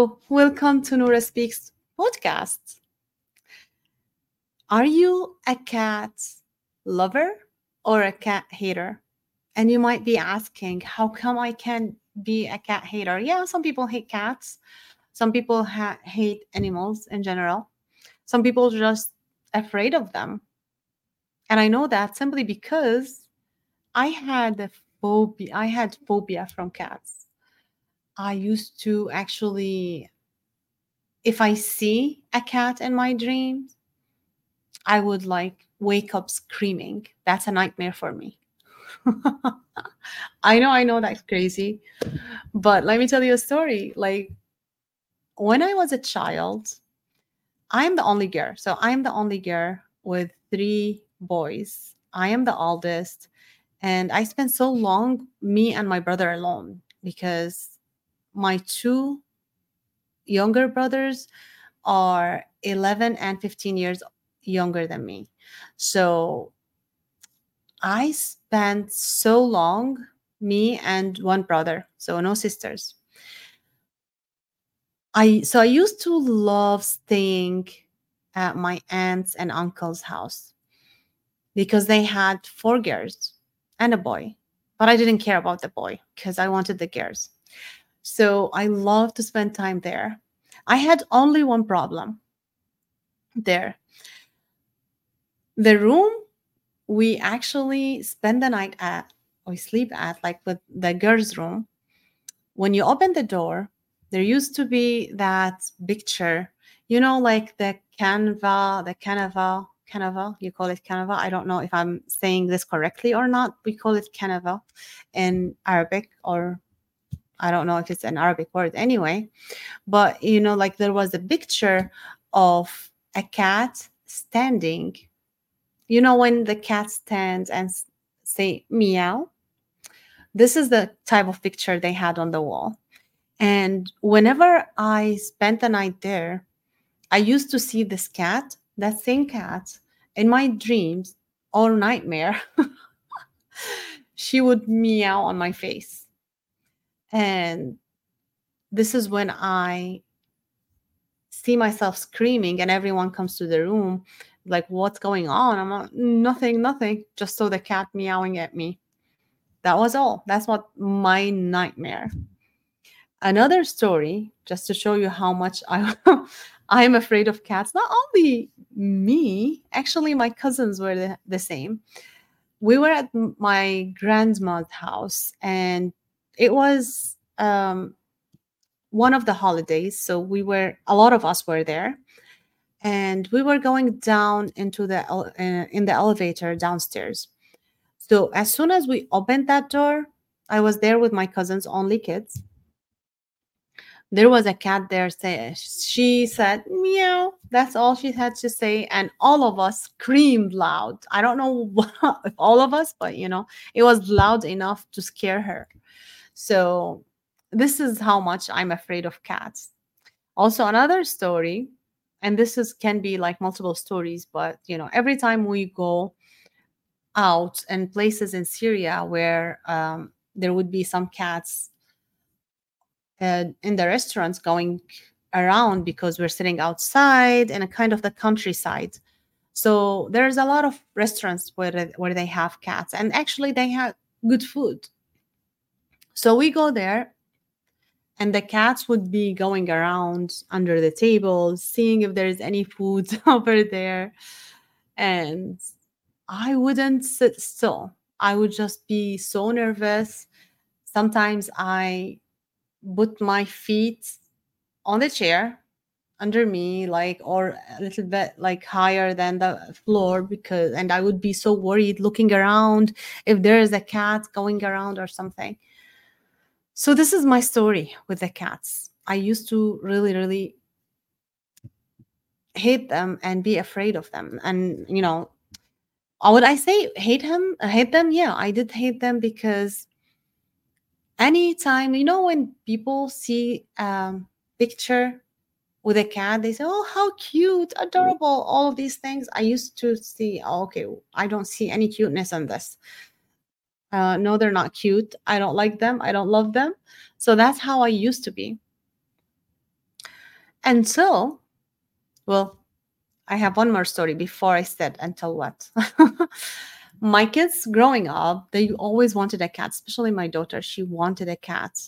Welcome to Noura Speaks podcast. Are you a cat lover or a cat hater? And you might be asking, how come I can be a cat hater? Yeah, some people hate cats. Some people ha- hate animals in general. Some people are just afraid of them. And I know that simply because I had a phobia. I had phobia from cats I used to actually, if I see a cat in my dreams, I would like wake up screaming. That's a nightmare for me. I know, I know that's crazy, but let me tell you a story. Like when I was a child, I'm the only girl. So I'm the only girl with three boys. I am the oldest. And I spent so long, me and my brother alone, because my two younger brothers are 11 and 15 years younger than me. So I spent so long, me and one brother, so no sisters. I so I used to love staying at my aunt's and uncle's house because they had four girls and a boy. But I didn't care about the boy because I wanted the girls. So I love to spend time there. I had only one problem there. The room we actually spend the night at, or sleep at, like with the girls' room. When you open the door, there used to be that picture, you know, like the canva, the canva, canva, you call it canva. I don't know if I'm saying this correctly or not. We call it canva in Arabic or I don't know if it's an Arabic word anyway, but you know, like there was a picture of a cat standing. You know, when the cat stands and say meow, this is the type of picture they had on the wall. And whenever I spent the night there, I used to see this cat, that same cat, in my dreams or nightmare. she would meow on my face and this is when I see myself screaming and everyone comes to the room like what's going on? I'm nothing nothing just saw the cat meowing at me. That was all. That's what my nightmare. Another story just to show you how much i i'm afraid of cats. Not only me actually my cousins were the, the same. We were at my grandma's house and it was um, one of the holidays. So we were, a lot of us were there. And we were going down into the uh, in the elevator downstairs. So as soon as we opened that door, I was there with my cousins, only kids. There was a cat there. Say, she said meow. That's all she had to say, and all of us screamed loud. I don't know what, all of us, but you know, it was loud enough to scare her. So this is how much I'm afraid of cats. Also, another story, and this is can be like multiple stories, but you know, every time we go out and places in Syria where um, there would be some cats uh, in the restaurants going around because we're sitting outside in a kind of the countryside. So there's a lot of restaurants where where they have cats, and actually they have good food. So we go there, and the cats would be going around under the table, seeing if there's any food over there. And I wouldn't sit still. I would just be so nervous. Sometimes I put my feet on the chair under me like or a little bit like higher than the floor because and i would be so worried looking around if there is a cat going around or something so this is my story with the cats. I used to really, really hate them and be afraid of them. And you know, I would I say hate him? Uh, hate them? Yeah, I did hate them because anytime you know when people see a picture with a cat, they say, "Oh, how cute, adorable!" All of these things. I used to see. Oh, okay, I don't see any cuteness on this. Uh, no, they're not cute. I don't like them. I don't love them. So that's how I used to be. until well i have one more story before i said until what my kids growing up they always wanted a cat especially my daughter she wanted a cat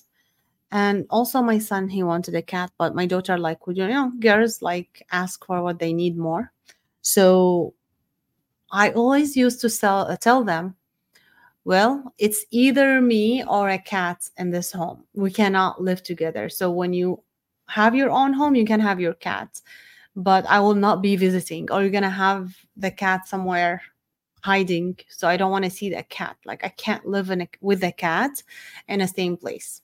and also my son he wanted a cat but my daughter like would you know girls like ask for what they need more so i always used to sell, uh, tell them well it's either me or a cat in this home. We cannot live together. So when you have your own home you can have your cat but i will not be visiting. Or you're gonna have the cat somewhere hiding. So i don't want to see the cat. Like i can't live in a, with the cat in the same place.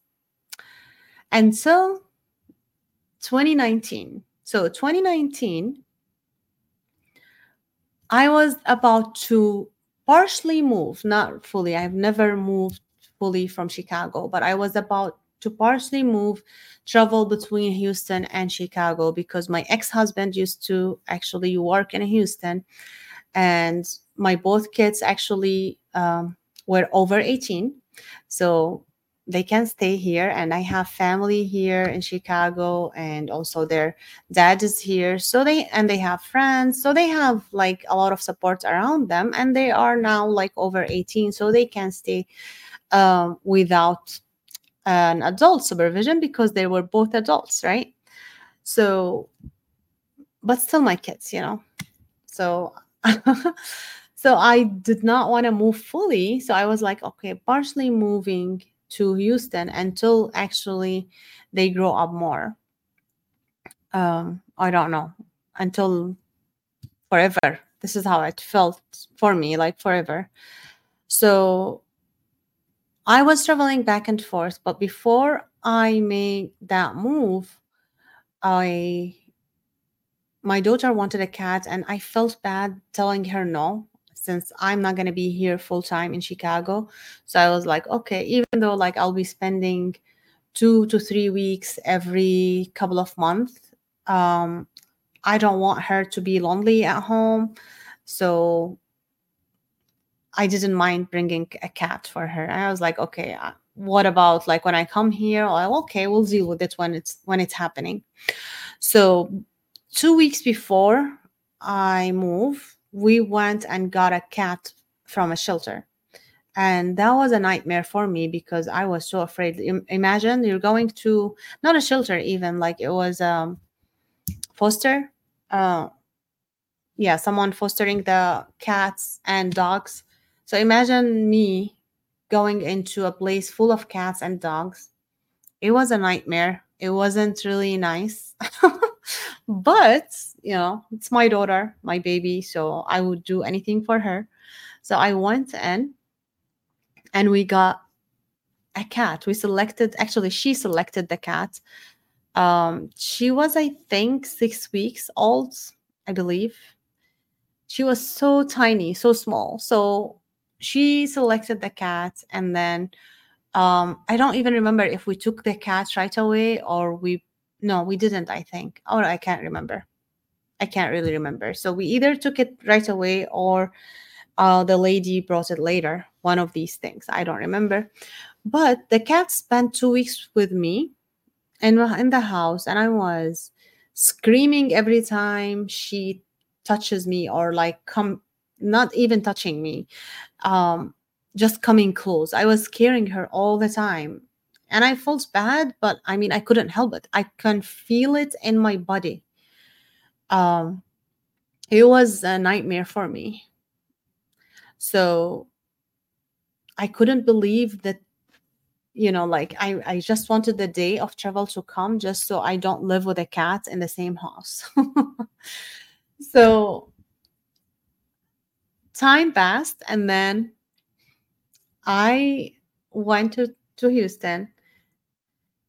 Until 2019 so 2019 i was about to partially move not fully. I've never moved fully from chicago but i was about to partially move travel between houston and chicago because my ex-husband used to actually work in houston and my both kids actually um, were over 18 so they can stay here and i have family here in chicago and also their dad is here. So they and they have friends. So they have like a lot of support around them and they are now like over 18 so they can stay um, without an adult supervision because they were both adults right? So but still my kids you know? So so I did not want to move fully. So I was like, okay, partially moving to Houston until actually they grow up more. Um, I don't know until forever. This is how it felt for me, like forever. So I was traveling back and forth, but before I made that move, I my daughter wanted a cat and I felt bad telling her no since I'm not going to be here full time in Chicago. So I was like, okay, even though like I'll be spending two to three weeks every couple of months, um, I don't want her to be lonely at home. So I didn't mind bringing a cat for her. I was like, okay, uh, what about like when I come here? Like, okay, we'll deal with it when it's when it's happening. So two weeks before I move, we went and got a cat from a shelter. And that was a nightmare for me because I was so afraid. Imagine you're going to not a shelter, even like it was um foster. Uh, yeah, someone fostering the cats and dogs. So imagine me going into a place full of cats and dogs. It was a nightmare. It wasn't really nice. but you know it's my daughter my baby so i would do anything for her. So i went in and we got a cat. We selected actually she selected the cat. Um she was i think six weeks old i believe. She was so tiny so small. So she selected the cat and then um i don't even remember if we took the cat right away or we no, we didn't, I think. Or I can't remember. I can't really remember. So we either took it right away or uh, the lady brought it later. One of these things. I don't remember. But the cat spent two weeks with me in, in the house, and I was screaming every time she touches me or like come not even touching me um just coming close i was scaring her all the time and I felt bad, but I mean, I couldn't help it. I can feel it in my body. Um, it was a nightmare for me. So I couldn't believe that, you know, like I, I just wanted the day of travel to come just so I don't live with a cat in the same house. so time passed and then I went to, to Houston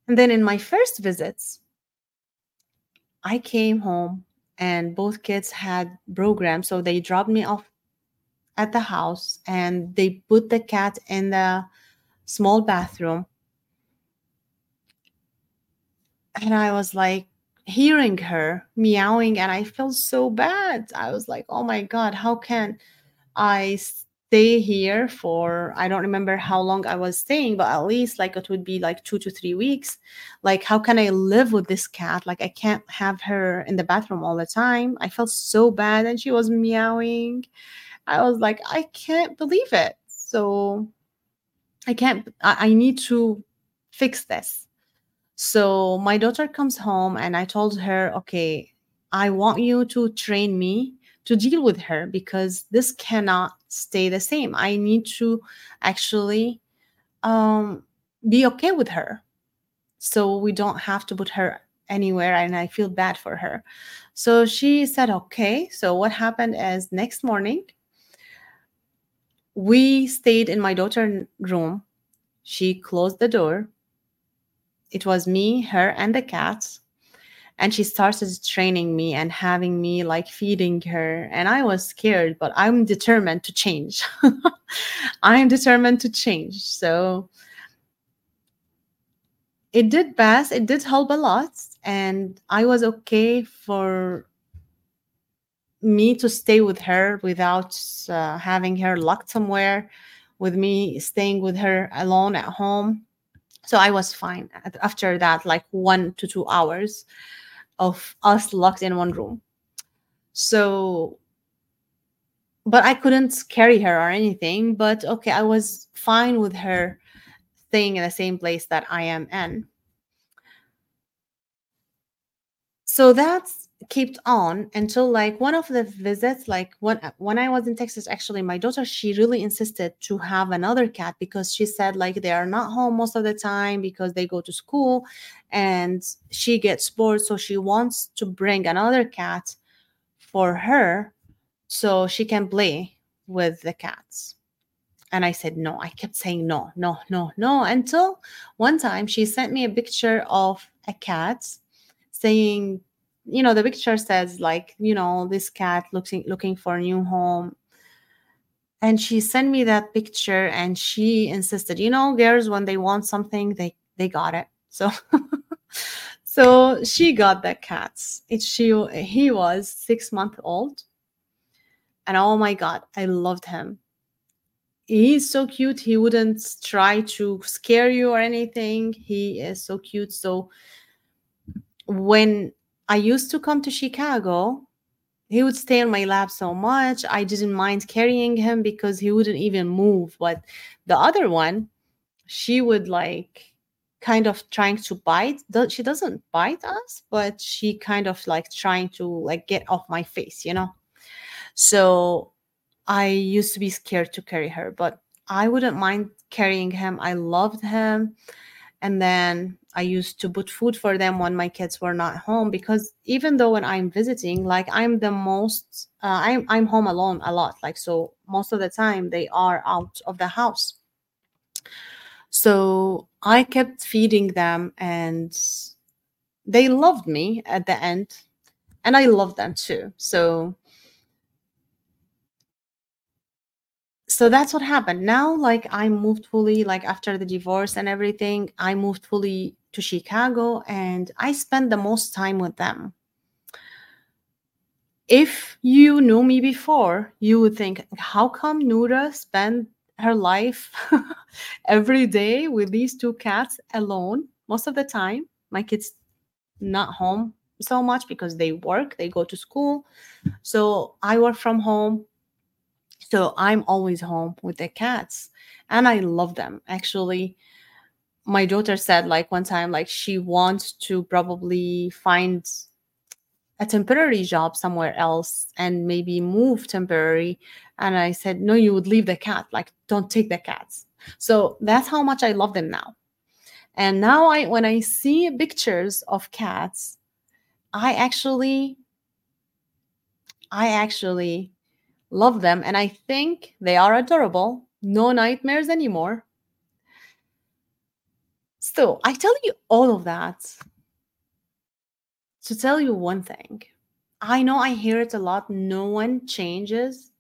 and then in my first visits, I came home and both kids had programs. So they dropped me off at the house and they put the cat in the small bathroom. And I was like hearing her meowing and I felt so bad. I was like, oh my God, how can I stay here for I don't remember how long I was staying, but at least like it would be like two to three weeks. Like, how can I live with this cat? Like, I can't have her in the bathroom all the time. I felt so bad, and she was meowing. I was like, I can't believe it. So I can't, I, I need to fix this. So my daughter comes home, and I told her, okay, I want you to train me to deal with her because this cannot stay the same. I need to actually um, be okay with her so we don't have to put her anywhere and I feel bad for her. So she said, okay. So what happened is next morning, we stayed in my daughter's room. She closed the door. It was me, her, and the cats and she started training me and having me like feeding her and i was scared but i'm determined to change. I'm determined to change so it did pass it did help a lot and i was okay for me to stay with her without uh, having her locked somewhere with me staying with her alone at home. So i was fine after that like one to two hours of us locked in one room. So, but I couldn't carry her or anything. But okay, I was fine with her staying in the same place that I am in. So that's kept on until like one of the visits like when uh, when i was in texas actually my daughter she really insisted to have another cat because she said like they are not home most of the time because they go to school and she gets bored so she wants to bring another cat for her so she can play with the cats. And i said no i kept saying no no no no until one time she sent me a picture of a cat saying you know the picture says like you know this cat looking looking for a new home. And she sent me that picture and she insisted you know girls when they want something they they got it. So so she got the cats it she he was six month old. And oh my god i loved him. He's so cute. He wouldn't try to scare you or anything. He is so cute. So when I used to come to Chicago. He would stay on my lap so much. I didn't mind carrying him because he wouldn't even move. But the other one, she would like kind of trying to bite. She doesn't bite us, but she kind of like trying to like get off my face, you know? So I used to be scared to carry her, but I wouldn't mind carrying him. I loved him. And then I used to put food for them when my kids were not home because even though when I'm visiting, like I'm the most, uh, I'm I'm home alone a lot. Like so, most of the time they are out of the house. So I kept feeding them, and they loved me at the end, and I loved them too. So so that's what happened now like i moved fully like after the divorce and everything i moved fully to chicago and i spent the most time with them. If you knew me before you would think how come Noura spent her life every day with these two cats alone most of the time? My kids not home so much because they work they go to school. So i work from home. So I'm always home with the cats and I love them. Actually, my daughter said like one time like she wants to probably find a temporary job somewhere else and maybe move temporary. And i said no you would leave the cat. Like don't take the cats. So that's how much i love them now. And now i when i see pictures of cats i actually i actually love them, and I think they are adorable. No nightmares anymore. Still, I tell you all of that to tell you one thing. I know I hear it a lot. No one changes.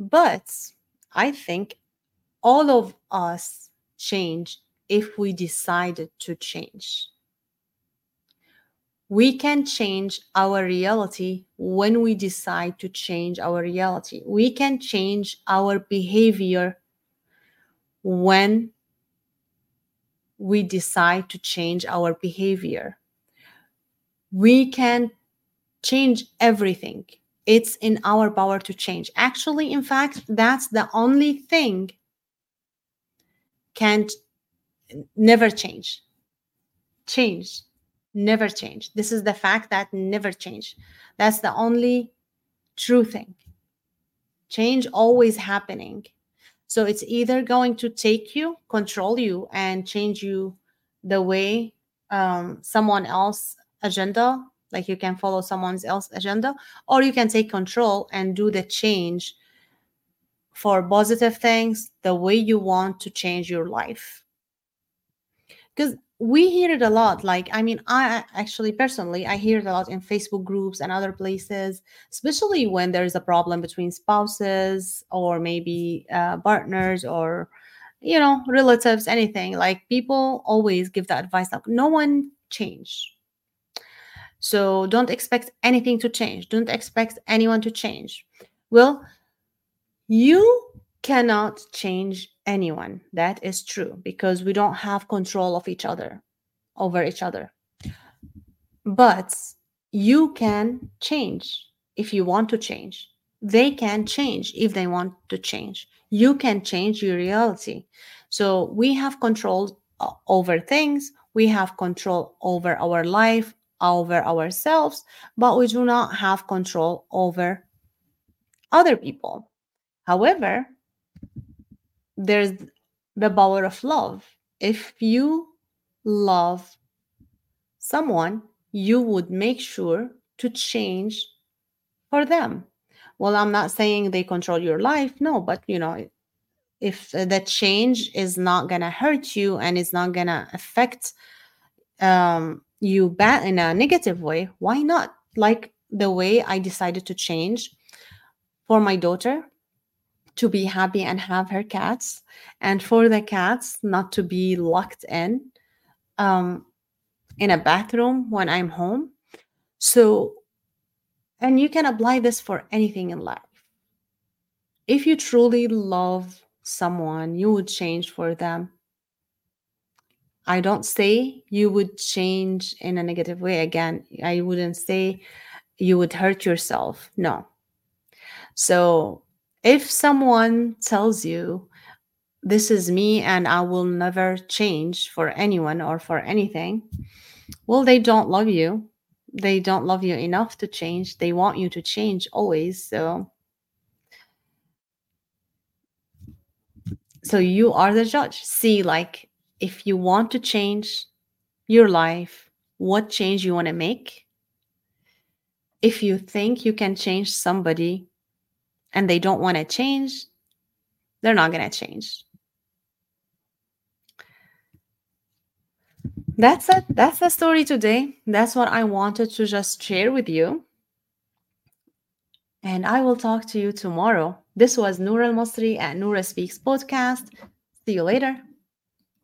But I think all of us change if we decided to change. we can change our reality when we decide to change our reality. We can change our behavior when we decide to change our behavior. We can change everything. It's in our power to change. Actually, in fact, that's the only thing can never change. Change never change. This is the fact that never change. That's the only true thing. Change always happening. So it's either going to take you, control you, and change you the way um, someone else agenda, like you can follow someone else agenda, or you can take control and do the change for positive things the way you want to change your life. Because we hear it a lot like i mean i actually personally i hear it a lot in facebook groups and other places especially when there's a problem between spouses or maybe uh, partners or you know relatives anything like people always give the advice like no one change. So don't expect anything to change. Don't expect anyone to change. Well you cannot change anyone. That is true because we don't have control of each other, over each other. But you can change if you want to change. They can change if they want to change. You can change your reality. So we have control uh, over things, we have control over our life, over ourselves, but we do not have control over other people. However, there's the power of love. If you love someone, you would make sure to change for them. Well, I'm not saying they control your life, no, but you know, if the change is not gonna hurt you and it's not gonna affect um, you bad in a negative way, why not? Like the way I decided to change for my daughter to be happy and have her cats. And for the cats not to be locked in um, in a bathroom when i'm home. So and you can apply this for anything in life. If you truly love someone you would change for them. I don't say you would change in a negative way. Again i wouldn't say you would hurt yourself. No. So if someone tells you this is me and I will never change for anyone or for anything, well, they don't love you. They don't love you enough to change. They want you to change always. So, so you are the judge. See, like, if you want to change your life, what change you want to make. If you think you can change somebody, and they don't want to change, they're not going to change. That's it. That's the story today. That's what I wanted to just share with you. And I will talk to you tomorrow. This was Noor Al Masri at Noura Speaks podcast. See you later.